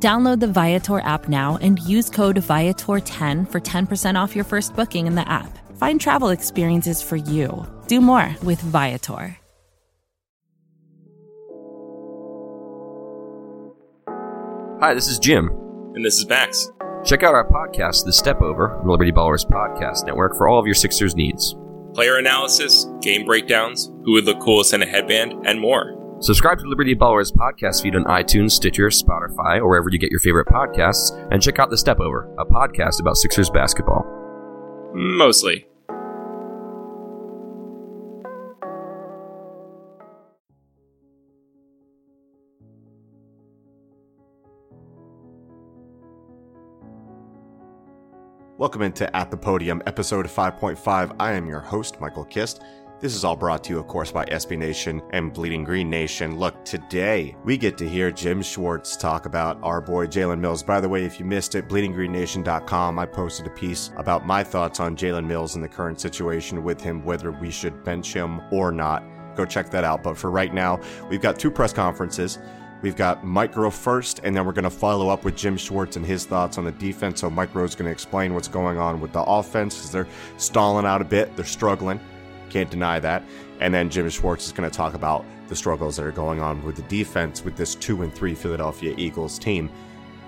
Download the Viator app now and use code Viator10 for 10% off your first booking in the app. Find travel experiences for you. Do more with Viator. Hi, this is Jim. And this is Max. Check out our podcast, The Step Over, the Liberty Ballers Podcast Network, for all of your Sixers needs. Player analysis, game breakdowns, who would look coolest in a headband, and more. Subscribe to Liberty Ballers podcast feed on iTunes, Stitcher, Spotify, or wherever you get your favorite podcasts, and check out The Step Over, a podcast about Sixers basketball. Mostly. Welcome into At the Podium, episode 5.5. I am your host, Michael Kist. This is all brought to you, of course, by SB Nation and Bleeding Green Nation. Look, today we get to hear Jim Schwartz talk about our boy Jalen Mills. By the way, if you missed it, bleedinggreennation.com, I posted a piece about my thoughts on Jalen Mills and the current situation with him, whether we should bench him or not. Go check that out. But for right now, we've got two press conferences. We've got Mike Groh first, and then we're going to follow up with Jim Schwartz and his thoughts on the defense. So Mike Groh's going to explain what's going on with the offense because they're stalling out a bit, they're struggling. Can't deny that. And then Jim Schwartz is going to talk about the struggles that are going on with the defense with this 2 and 3 Philadelphia Eagles team.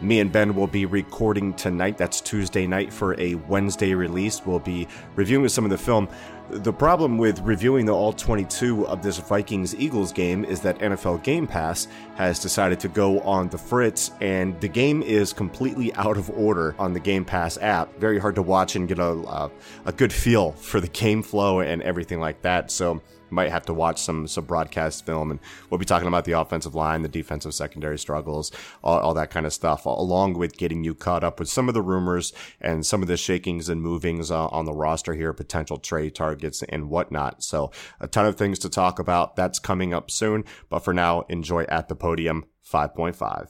Me and Ben will be recording tonight. That's Tuesday night for a Wednesday release. We'll be reviewing some of the film. The problem with reviewing the all 22 of this Vikings Eagles game is that NFL Game Pass has decided to go on the fritz, and the game is completely out of order on the Game Pass app. Very hard to watch and get a, a, a good feel for the game flow and everything like that. So, might have to watch some some broadcast film, and we'll be talking about the offensive line, the defensive secondary struggles, all, all, that kind of stuff, along with getting you caught up with some of the rumors and some of the shakings and movings uh, on the roster here, potential trade targets and whatnot. So a ton of things to talk about. That's coming up soon, but for now, enjoy at the podium 5.5.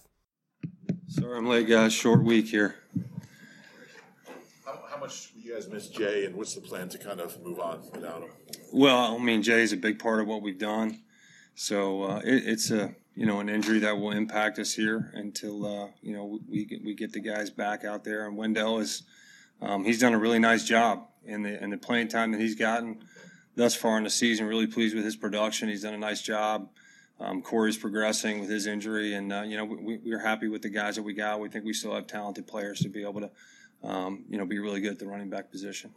Sorry, I'm late, guys. Short week here. How, how much you guys miss Jay, and what's the plan to kind of move on without him? Well, I mean, Jay is a big part of what we've done. So uh, it, it's a you know an injury that will impact us here until uh, you know we get, we get the guys back out there. And Wendell is um, he's done a really nice job in the in the playing time that he's gotten thus far in the season. Really pleased with his production. He's done a nice job. Um, Corey's progressing with his injury, and uh, you know we, we're happy with the guys that we got. We think we still have talented players to be able to um, you know be really good at the running back position.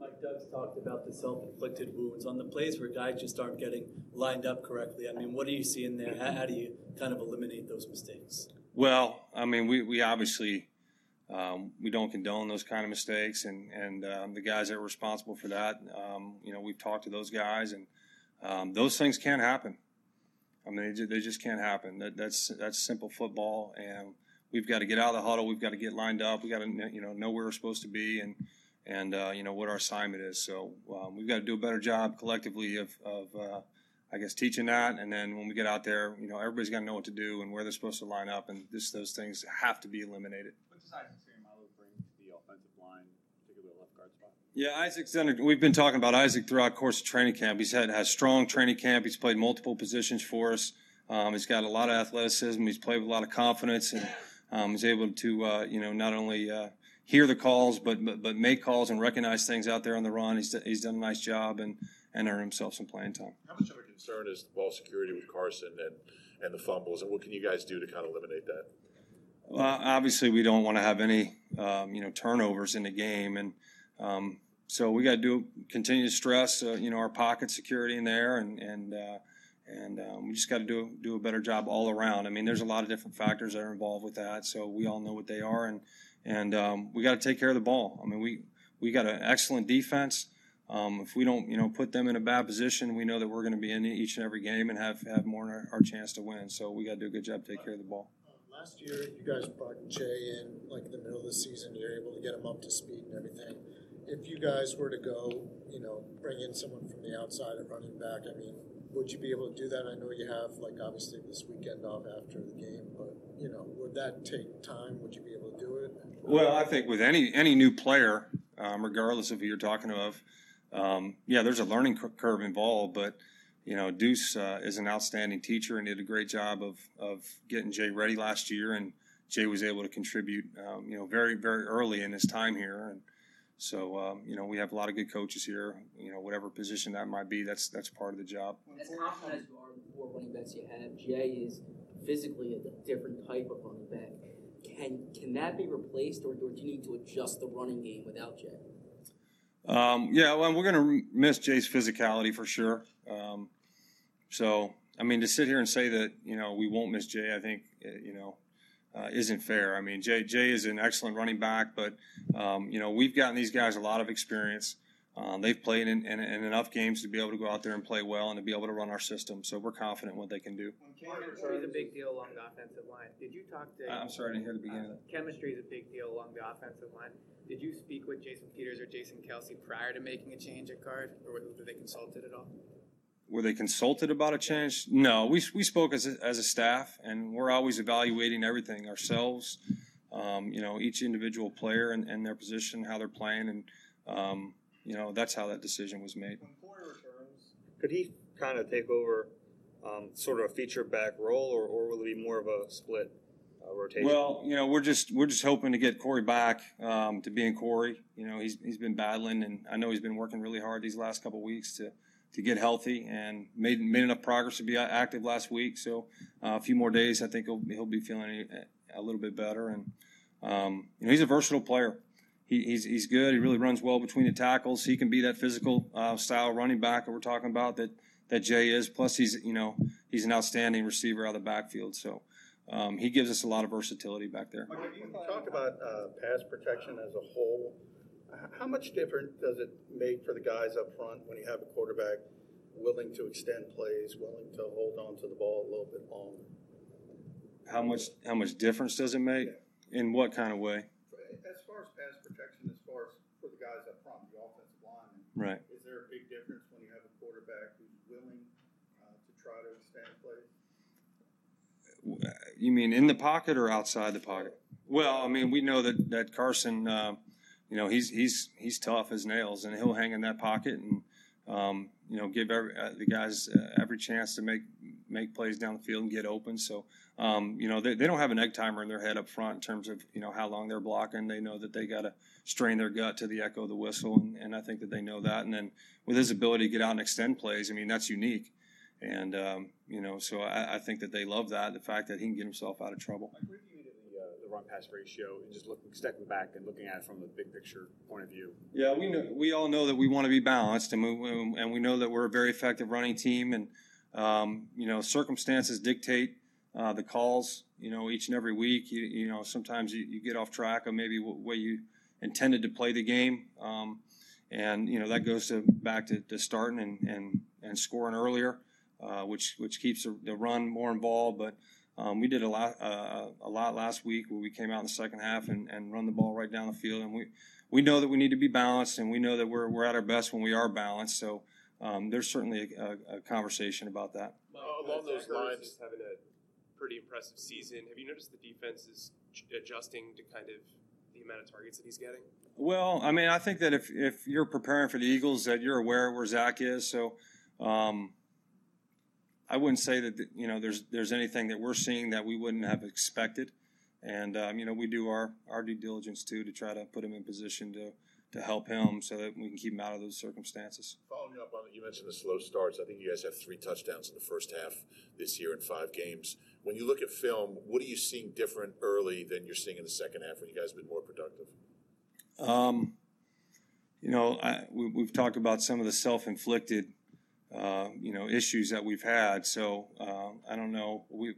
Mike Doug's talked about the self-inflicted wounds on the plays where guys just aren't getting lined up correctly. I mean, what are you seeing there? How, how do you kind of eliminate those mistakes? Well, I mean, we, we obviously um, we don't condone those kind of mistakes, and and um, the guys that are responsible for that, um, you know, we've talked to those guys, and um, those things can't happen. I mean, they, they just can't happen. That, that's that's simple football, and we've got to get out of the huddle. We've got to get lined up. We got to you know know where we're supposed to be, and and uh, you know what our assignment is. So um, we've got to do a better job collectively of, of uh, I guess teaching that. And then when we get out there, you know everybody's got to know what to do and where they're supposed to line up, and this those things have to be eliminated. What does Isaac Seumalo bring to the offensive line, particularly left guard spot? Yeah, Isaac's done. A, we've been talking about Isaac throughout the course of training camp. He's had has strong training camp. He's played multiple positions for us. Um, he's got a lot of athleticism. He's played with a lot of confidence, and um, he's able to uh, you know not only uh, hear the calls, but, but but make calls and recognize things out there on the run. He's he's done a nice job and and earned himself some playing time. How much of a concern is the ball security with Carson and and the fumbles, and what can you guys do to kind of eliminate that? Well, obviously, we don't want to have any um, you know turnovers in the game, and um, so we got to do continue to stress uh, you know our pocket security in there, and and uh, and um, we just got to do do a better job all around. I mean, there's a lot of different factors that are involved with that, so we all know what they are, and and um, we got to take care of the ball. I mean, we we got an excellent defense. Um, if we don't, you know, put them in a bad position, we know that we're going to be in each and every game and have have more our, our chance to win. So we got to do a good job take care of the ball. Last year, you guys brought Jay in like in the middle of the season. You're able to get him up to speed and everything. if you guys were to go, you know, bring in someone from the outside at running back, I mean, would you be able to do that? I know you have, like, obviously this weekend off after the game, but, you know, would that take time? Would you be able to do it? Well, I think with any any new player, um, regardless of who you're talking of, um, yeah, there's a learning curve involved. But you know, Deuce uh, is an outstanding teacher and did a great job of of getting Jay ready last year, and Jay was able to contribute, um, you know, very very early in his time here, and so um, you know we have a lot of good coaches here. You know, whatever position that might be, that's that's part of the job. As confident as you are in the four running backs you have, Jay is physically a different type of running back. Can can that be replaced, or, or do you need to adjust the running game without Jay? Um, yeah, well, we're going to miss Jay's physicality for sure. Um, so, I mean, to sit here and say that you know we won't miss Jay, I think uh, you know uh, isn't fair. I mean, Jay Jay is an excellent running back, but um, you know we've gotten these guys a lot of experience. Um, they've played in, in, in, enough games to be able to go out there and play well and to be able to run our system. So we're confident what they can do. Chemistry is a big deal along the offensive line. Did you talk to? I'm sorry, I didn't hear the beginning. Uh, chemistry is a big deal along the offensive line. Did you speak with Jason Peters or Jason Kelce prior to making a change at guard, or were they consulted at all? Were they consulted about a change? No, we, we spoke as a, as a staff, and we're always evaluating everything ourselves. Um, you know, each individual player and, and, their position, how they're playing, and um, you know that's how that decision was made. When Corey returns, could he kind of take over um, sort of a feature back role, or, or will it be more of a split? Uh, rotation? Well, you know, we're just we're just hoping to get Corey back um, to being Corey. You know, he's he's been battling, and I know he's been working really hard these last couple weeks to to get healthy and made made enough progress to be active last week. So uh, a few more days, I think he'll he'll be feeling a, little bit better. And um, you know, he's a versatile player. He, he's he's good. He really runs well between the tackles. He can be that physical uh, style running back that we're talking about that that Jay is. Plus, he's you know he's an outstanding receiver out of the backfield. So. Um, he gives us a lot of versatility back there. Mike, you talked about uh, pass protection as a whole. How much different does it make for the guys up front when you have a quarterback willing to extend plays, willing to hold on to the ball a little bit longer? How much how much difference does it make? Yeah. In what kind of way? As far as pass protection, as far as for the guys up front, the offensive line, right? Is there a big difference when you have a quarterback who's willing uh, to try to extend plays? You mean in the pocket or outside the pocket? Well, I mean, we know that that Carson. Uh, you know, he's he's he's tough as nails, and he'll hang in that pocket and um, you know give every, uh, the guys uh, every chance to make make plays down the field and get open. So um, you know they, they don't have an egg timer in their head up front in terms of you know how long they're blocking. They know that they got to strain their gut to the echo of the whistle, and, and, I think that they know that. And then with his ability to get out and extend plays, I mean that's unique. And um, you know, so I, I, think that they love that the fact that he can get himself out of trouble run pass ratio and just looking stepping back and looking at it from the big picture point of view? Yeah, we know we all know that we want to be balanced, and we and we know that we're a very effective running team, and um, you know circumstances dictate uh, the calls. You know, each and every week, you, you know sometimes you, you, get off track of maybe what way you intended to play the game, um, and you know that goes to back to, to starting and and and scoring earlier, uh, which which keeps the, the run more involved, but um, we did a lot, uh, a lot last week where we came out in the second half and, and run the ball right down the field. And we, we know that we need to be balanced, and we know that we're, we're at our best when we are balanced. So um, there's certainly a, a, a, conversation about that. Uh, along those lines, having a pretty impressive season. Have you noticed the defense is adjusting to kind of the amount of targets that he's getting? Well, I mean, I think that if if you're preparing for the Eagles, that you're aware where Zach is. So. Um, I wouldn't say that you know there's there's anything that we're seeing that we wouldn't have expected, and um, you know we do our our due diligence too to try to put him in position to to help him so that we can keep him out of those circumstances. Following up on it, you mentioned the slow starts. I think you guys have three touchdowns in the first half this year in five games. When you look at film, what are you seeing different early than you're seeing in the second half when you guys have been more productive? Um, you know, I, we, have talked about some of the self-inflicted uh, you know issues that we've had. So uh, I don't know. We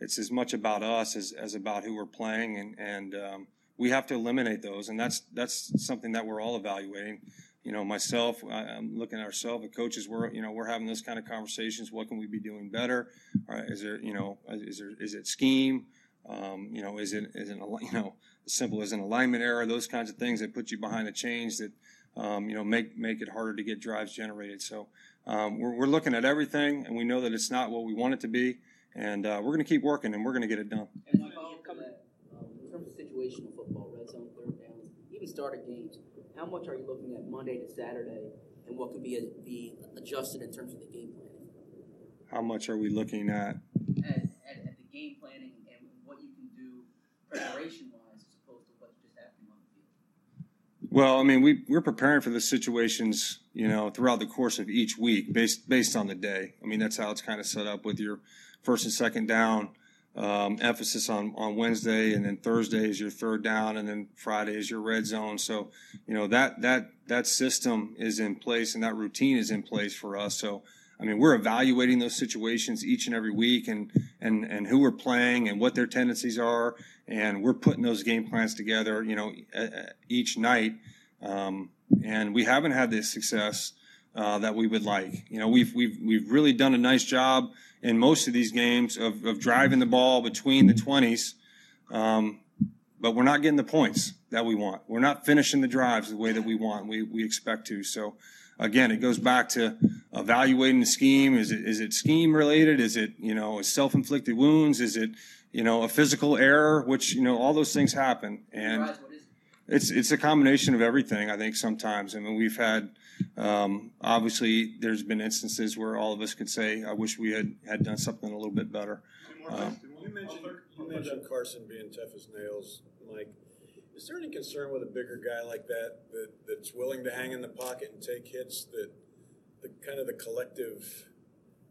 it's as much about us as, as about who we're playing, and and um, we have to eliminate those, and that's that's something that we're all evaluating. You know, myself, I, am looking at ourselves, the coaches. We're you know we're having those kind of conversations. What can we be doing better? is there you know is there is it scheme? Um, you know, is it is it you know as simple as an alignment error? Those kinds of things that put you behind the chains that um, you know, make make it harder to get drives generated. So um, we're, we're looking at everything, and we know that it's not what we want it to be, and uh, we're going to keep working, and we're going to get it done. And my follow-up to that, um, in terms of situational football, red zone, third downs, even starter games, how much are you looking at Monday to Saturday, and what could be be adjusted in terms of the game planning? How much are we looking at? At, at, at the game planning and what you can do preparation-wise as opposed to what's just happening on the field. Well, I mean, we we're preparing for the situations, you know, throughout the course of each week, based based on the day. I mean, that's how it's kind of set up with your first and second down um, emphasis on on Wednesday, and then Thursday is your third down, and then Friday is your red zone. So, you know, that that that system is in place, and that routine is in place for us. So. I mean, we're evaluating those situations each and every week, and and and who we're playing, and what their tendencies are, and we're putting those game plans together. You know, each night, um, and we haven't had the success uh, that we would like. You know, we've we've we've really done a nice job in most of these games of, of driving the ball between the twenties, um, but we're not getting the points that we want. We're not finishing the drives the way that we want. We we expect to. So again, it goes back to evaluating the scheme. Is it is it scheme related? Is it you know self inflicted wounds? Is it you know a physical error? Which you know all those things happen, and it's it's a combination of everything. I think sometimes. I mean, we've had um, obviously there's been instances where all of us could say, "I wish we had had done something a little bit better." Um, you mentioned you mentioned Carson being tough as nails, Mike. Is there any concern with a bigger guy like that, that that's willing to hang in the pocket and take hits that the kind of the collective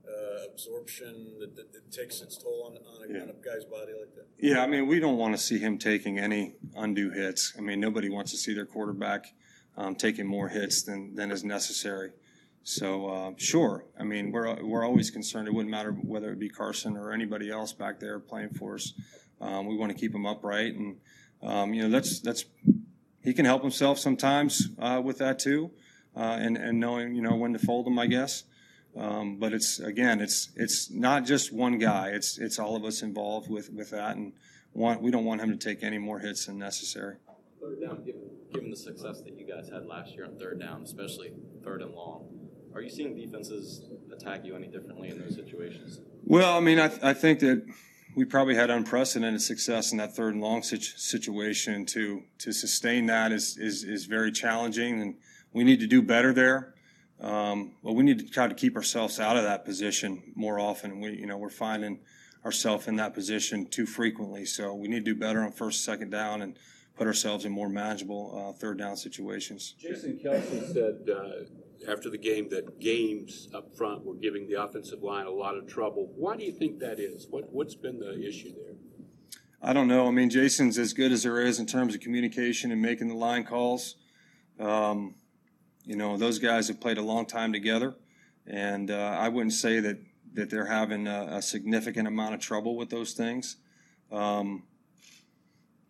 uh, absorption that, that, that, takes its toll on, on, a, yeah. on, a, guy's body like that? Yeah, I mean, we don't want to see him taking any undue hits. I mean, nobody wants to see their quarterback um, taking more hits than, than is necessary. So uh, sure, I mean, we're we're always concerned. It wouldn't matter whether it be Carson or anybody else back there playing for us. Um, we want to keep him upright and um, you know, that's that's he can help himself sometimes uh, with that too, uh, and and knowing you know when to fold them, I guess. Um, but it's again, it's it's not just one guy. It's it's all of us involved with with that, and want we don't want him to take any more hits than necessary. Third down, given, given the success that you guys had last year on third down, especially third and long, are you seeing defenses attack you any differently in those situations? Well, I mean, I, th- I think that we probably had unprecedented success in that third and long situ- situation. To to sustain that is, is is very challenging, and we need to do better there. Um, but we need to try to keep ourselves out of that position more often. We you know we're finding ourselves in that position too frequently, so we need to do better on first, second down, and put ourselves in more manageable uh, third down situations. Jason Kelce said. Uh, after the game that games up front were giving the offensive line a lot of trouble. Why do you think that is? What what's been the issue there? I don't know. I mean, Jason's as good as there is in terms of communication and making the line calls. Um, you know, those guys have played a long time together, and uh, I wouldn't say that that they're having a, a, significant amount of trouble with those things. Um,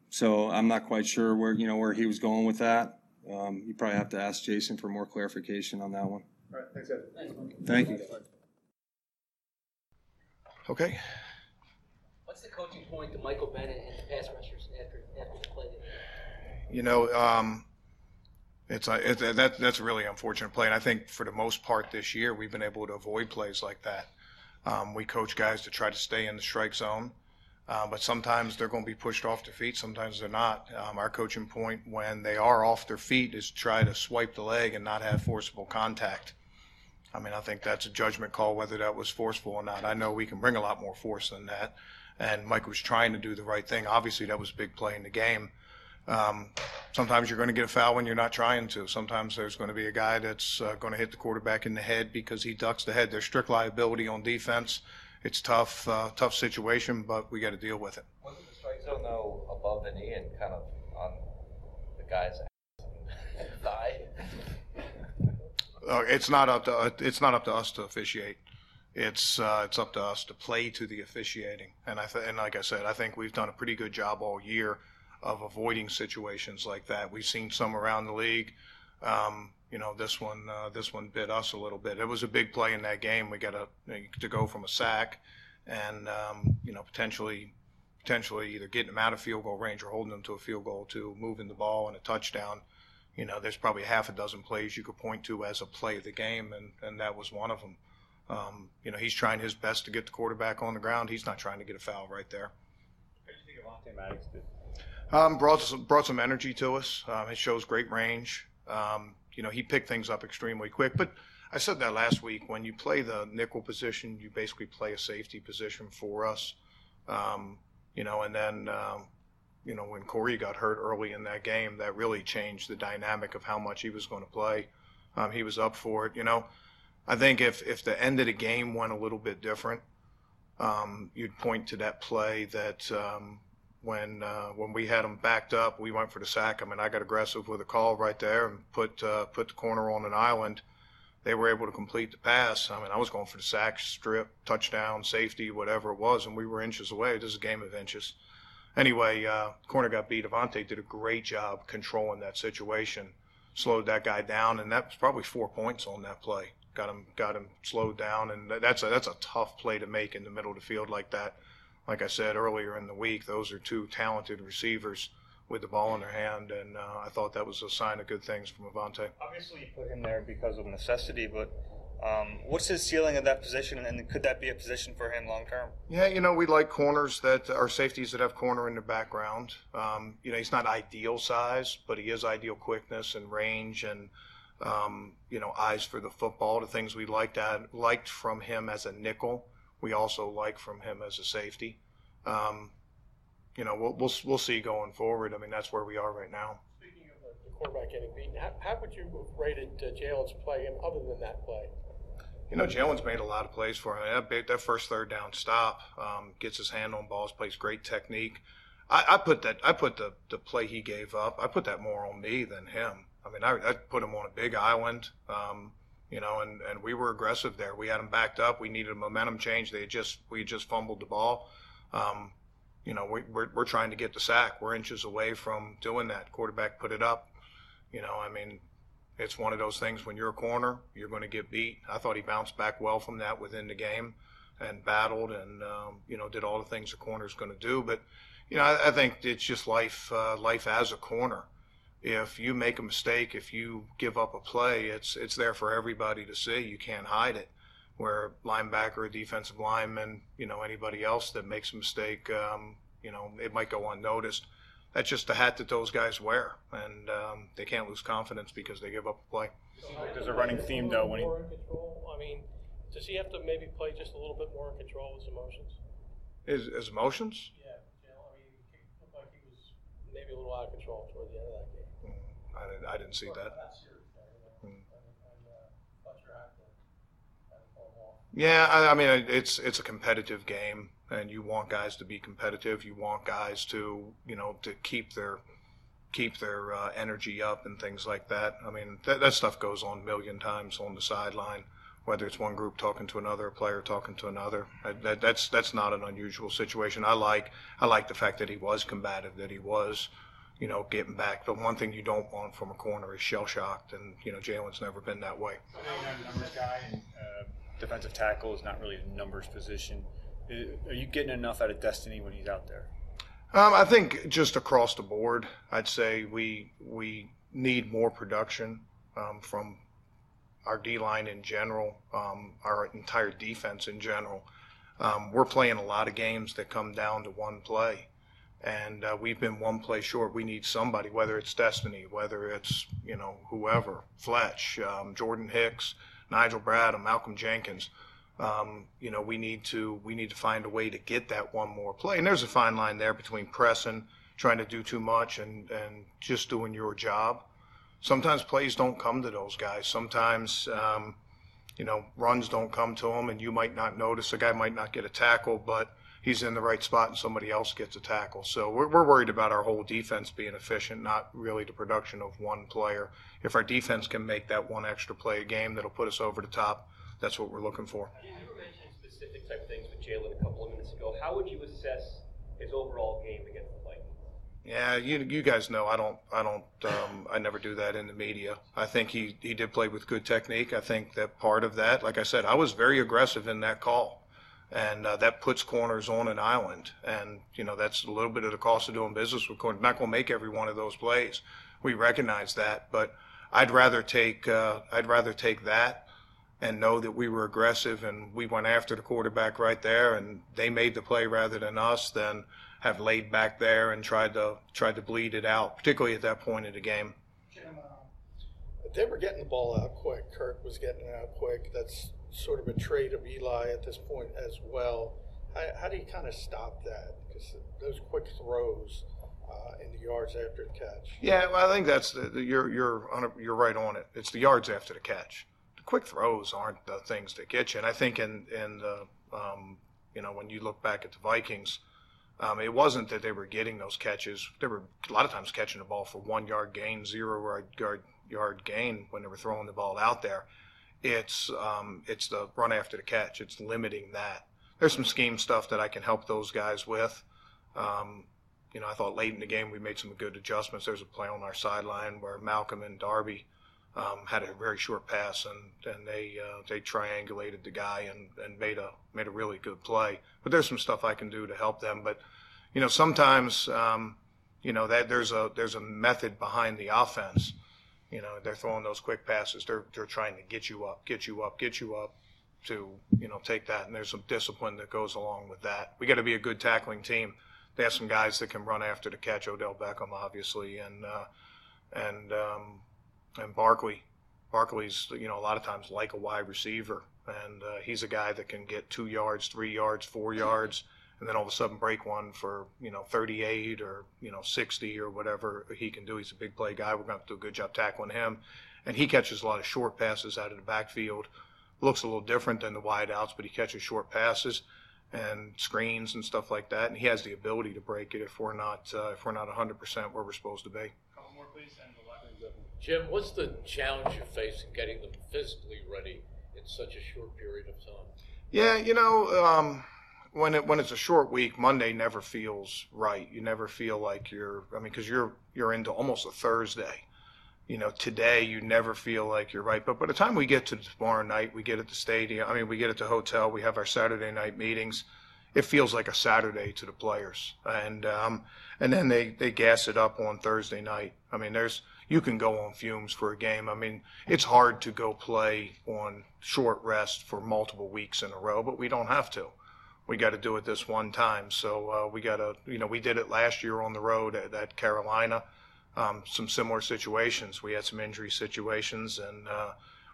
so I'm not quite sure where you know where he was going with that. Um, you probably have to ask Jason for more clarification on that one. All right, thanks, Ed. Thank you. Okay. What's the coaching point to Michael Bennett and the pass rushers after after the play? You know, um, it's a, it, that that's a really unfortunate play, and I think for the most part this year we've been able to avoid plays like that. Um, we coach guys to try to stay in the strike zone. Uh, but sometimes they're going to be pushed off their feet, sometimes they're not. Um, our coaching point when they are off their feet is try to swipe the leg and not have forcible contact. I mean, I think that's a judgment call whether that was forceful or not. I know we can bring a lot more force than that, and Mike was trying to do the right thing. Obviously, that was a big play in the game. Um, sometimes you're going to get a foul when you're not trying to. Sometimes there's going to be a guy that's uh, going to hit the quarterback in the head because he ducks the head. There's strict liability on defense it's tough, uh, tough situation, but we got to deal with it. Wasn't the strike zone though above the knee and kind of on the guy's thigh? Uh, it's not up to uh, it's not up to us to officiate. It's uh, it's up to us to play to the officiating, and I th- and like I said, I think we've done a pretty good job all year of avoiding situations like that. We've seen some around the league. Um, you know, this one uh, this one bit us a little bit. It was a big play in that game. We got a, to go from a sack and um, you know potentially potentially either getting them out of field goal range or holding them to a field goal to moving the ball and a touchdown you know, there's probably half a dozen plays you could point to as a play of the game, and, and that was one of them. Um, you know, he's trying his best to get the quarterback on the ground. He's not trying to get a foul right there. What do you think Avonte Maddox did? Um, brought some, brought some energy to us. Um, it shows great range. Um, you know, he picked things up extremely quick. But I said that last week. When you play the nickel position, you basically play a safety position for us. Um, you know, and then um, you know, when Corey got hurt early in that game, that really changed the dynamic of how much he was going to play. Um, he was up for it. You know, I think if, if the end of the game went a little bit different, you'd point to that play that when uh, when we had them backed up, we went for the sack. I mean, I got aggressive with a call right there and put uh, put the corner on an island. They were able to complete the pass. I mean, I was going for the sack, strip, touchdown, safety, whatever it was, and we were inches away. This is a game of inches anyway, uh, corner got beat. Avonte did a great job controlling that situation, slowed that guy down, and that was probably four points on that play. Got him, got him slowed down, and that's a that's a tough play to make in the middle of the field like that. Like I said earlier in the week, those are two talented receivers with the ball in their hand, and uh, I thought that was a sign of good things from Avonte. Obviously, you put him there because of necessity, but um, what's his ceiling at that position, and could that be a position for him long term? Yeah, you know, we like corners that are safeties that have corner in the background. Um, you know, he's not ideal size, but he is ideal quickness and range and um, you know eyes for the football. The things we liked at, liked from him as a nickel, we also like from him as a safety. Um, you know, we'll, we'll we'll see going forward. I mean, that's where we are right now. Speaking of the quarterback getting beaten, how, how would you have rated uh, Jalen's play, and other than that play? You know, Jalen's made a lot of plays for him. That, big, that first third down stop um, gets his hand on balls, plays great technique. I, I put that. I put the the play he gave up. I put that more on me than him. I mean, I, I put him on a big island. Um, you know, and, and we were aggressive there. We had them backed up. We needed a momentum change. They just we just fumbled the ball. Um, you know, we, we're we're trying to get the sack. We're inches away from doing that. Quarterback put it up. You know, I mean, it's one of those things when you're a corner, you're going to get beat. I thought he bounced back well from that within the game and battled and um, you know did all the things a corner is going to do. But you know, I, I think it's just life uh, life as a corner. If you make a mistake, if you give up a play, it's it's there for everybody to see. You can't hide it. Where linebacker, defensive lineman, you know, anybody else that makes a mistake, um, you know, it might go unnoticed that's just the hat that those guys wear, and um, they can't lose confidence because they give up a play. There's a running theme though when he. More in control. I mean, does he have to maybe play just a little bit more in control of his emotions? His, his emotions? Yeah, I mean, he looked like he was maybe a little out of control toward the end of that game. I didn't, I didn't see that. Mm. Yeah, I, I mean, it's it's a competitive game and you want guys to be competitive. You want guys to, you know, to keep their keep their uh, energy up and things like that. I mean, that, that stuff goes on a million times on the sideline, whether it's one group talking to another, a player talking to another. That, that's that's not an unusual situation. I like I like the fact that he was combative, that he was, you know, getting back. The one thing you don't want from a corner is shell shocked, and you know, Jalen's never been that way. numbers guy and uh, defensive tackle is not really a numbers position. Are you getting enough out of Destiny when he's out there? Um, I think just across the board, I'd say we we need more production um, from our D line in general, um, our entire defense in general. Um, we're playing a lot of games that come down to one play, and uh, we've been one play short. We need somebody, whether it's Destiny, whether it's you know whoever, Fletch, um, Jordan Hicks, Nigel Bradham, Malcolm Jenkins um, you know, we need to we need to find a way to get that one more play. And there's a fine line there between pressing, trying to do too much, and and just doing your job. Sometimes plays don't come to those guys. Sometimes, um, you know, runs don't come to them, and you might not notice. A guy might not get a tackle, but he's in the right spot, and somebody else gets a tackle. So we're we're worried about our whole defense being efficient, not really the production of one player. If our defense can make that one extra play a game, that'll put us over the top that's what we're looking for. You were mentioning specific type things with Jalen a couple of minutes ago. How would you assess his overall game against the Vikings? Yeah, you you guys know I don't I don't um, I never do that in the media. I think he he did play with good technique. I think that part of that, like I said, I was very aggressive in that call, and uh, that puts corners on an island. And you know that's a little bit of the cost of doing business with corners. Not going to make every one of those plays. we recognize that. But I'd rather take uh, I'd rather take that and know that we were aggressive and we went after the quarterback right there and they made the play rather than us than have laid back there and tried to tried to bleed it out, particularly at that point in the game. They were getting the ball out quick. Kirk was getting it out quick. That's sort of a trait of Eli at this point as well. How, how do you kind of stop that? Because those quick throws uh, in the yards after the catch. Yeah, well, I think that's the, the you're you're a, you're right on it. It's the yards after the catch. The quick throws aren't the things that get you. And I think in in the um, you know when you look back at the Vikings, um, it wasn't that they were getting those catches. They were a lot of times catching the ball for one yard gain, zero yard yard gain when they were throwing the ball out there. It's um, it's the run after the catch. It's limiting that. There's some scheme stuff that I can help those guys with. Um, you know, I thought late in the game we made some good adjustments. There's a play on our sideline where Malcolm and Darby um, had a very short pass, and, and they uh, they triangulated the guy and, and made a made a really good play. But there's some stuff I can do to help them. But you know, sometimes um, you know that there's a there's a method behind the offense. You know, they're throwing those quick passes. They're they're trying to get you up, get you up, get you up to you know take that. And there's some discipline that goes along with that. We got to be a good tackling team they have some guys that can run after the catch. Odell Beckham, obviously, and uh, and um, and Barkley. Barkley's you know a lot of times like a wide receiver, and uh, he's a guy that can get two yards, three yards, four yards, and then all of a sudden break one for you know 38 or you know 60 or whatever he can do. He's a big play guy. We're going to do a good job tackling him, and he catches a lot of short passes out of the backfield. Looks a little different than the wideouts, but he catches short passes and screens and stuff like that. And he has the ability to break it if we're not uh, if we're not 100 percent where we're supposed to be. Jim, what's the challenge you face in getting them physically ready in such a short period of time? Yeah, you know, um, when it when it's a short week, Monday never feels right. You never feel like you're. I mean, because you're you're into almost a Thursday you know, today you never feel like you're right. But by the time we get to tomorrow night, we get at the stadium. I mean, we get at the hotel. We have our Saturday night meetings. It feels like a Saturday to the players, and um, and then they they gas it up on Thursday night. I mean, there's you can go on fumes for a game. I mean, it's hard to go play on short rest for multiple weeks in a row, but we don't have to. We got to do it this one time. So uh, we got to, you know, we did it last year on the road at, at Carolina um, some similar situations. We had some injury situations, and uh,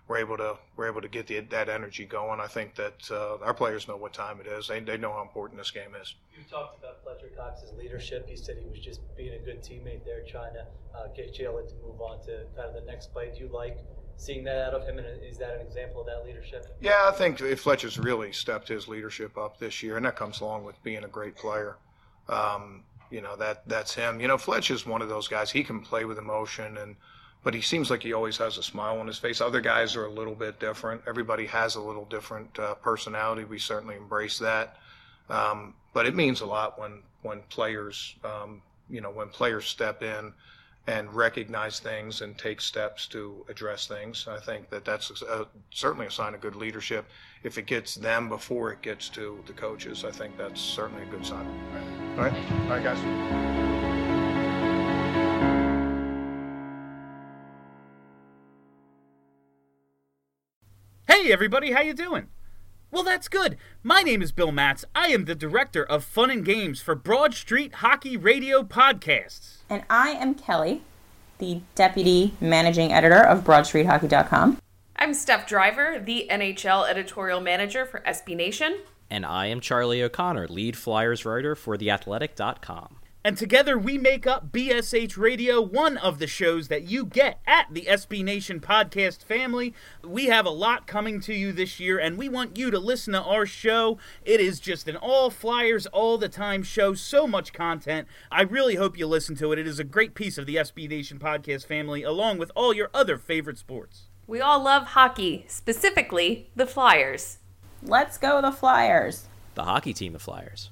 we're able to we're able to get the, that energy going. I think that uh, our players know what time it is. They, they know how important this game is. You talked about Fletcher Cox's leadership. He said he was just being a good teammate there, trying to uh, get Jalen to move on to kind of the next play. Do you like seeing that out of him, and is that an example of that leadership? Yeah, I think Fletcher's really stepped his leadership up this year, and that comes along with being a great player. Um, you know that that's him. You know, Fletch is one of those guys. He can play with emotion, and but he seems like he always has a smile on his face. Other guys are a little bit different. Everybody has a little different uh, personality. We certainly embrace that, um, but it means a lot when when players, um, you know, when players step in and recognize things and take steps to address things. I think that that's a, certainly a sign of good leadership. If it gets them before it gets to the coaches, I think that's certainly a good sign. All right, all right, guys. Hey everybody, how you doing? Well, that's good. My name is Bill Matz. I am the director of fun and games for Broad Street Hockey Radio Podcasts. And I am Kelly, the deputy managing editor of BroadStreetHockey.com. I'm Steph Driver, the NHL editorial manager for SB Nation. And I am Charlie O'Connor, lead Flyers writer for TheAthletic.com. And together we make up BSH Radio, one of the shows that you get at the SB Nation podcast family. We have a lot coming to you this year, and we want you to listen to our show. It is just an all Flyers, all the time show, so much content. I really hope you listen to it. It is a great piece of the SB Nation podcast family, along with all your other favorite sports. We all love hockey, specifically the Flyers. Let's go, the Flyers! The hockey team, the Flyers.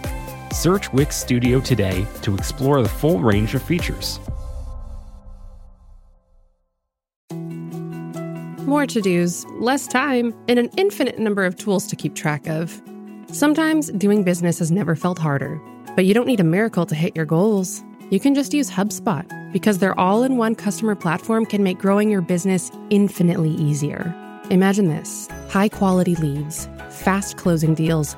Search Wix Studio today to explore the full range of features. More to dos, less time, and an infinite number of tools to keep track of. Sometimes doing business has never felt harder, but you don't need a miracle to hit your goals. You can just use HubSpot because their all in one customer platform can make growing your business infinitely easier. Imagine this high quality leads, fast closing deals,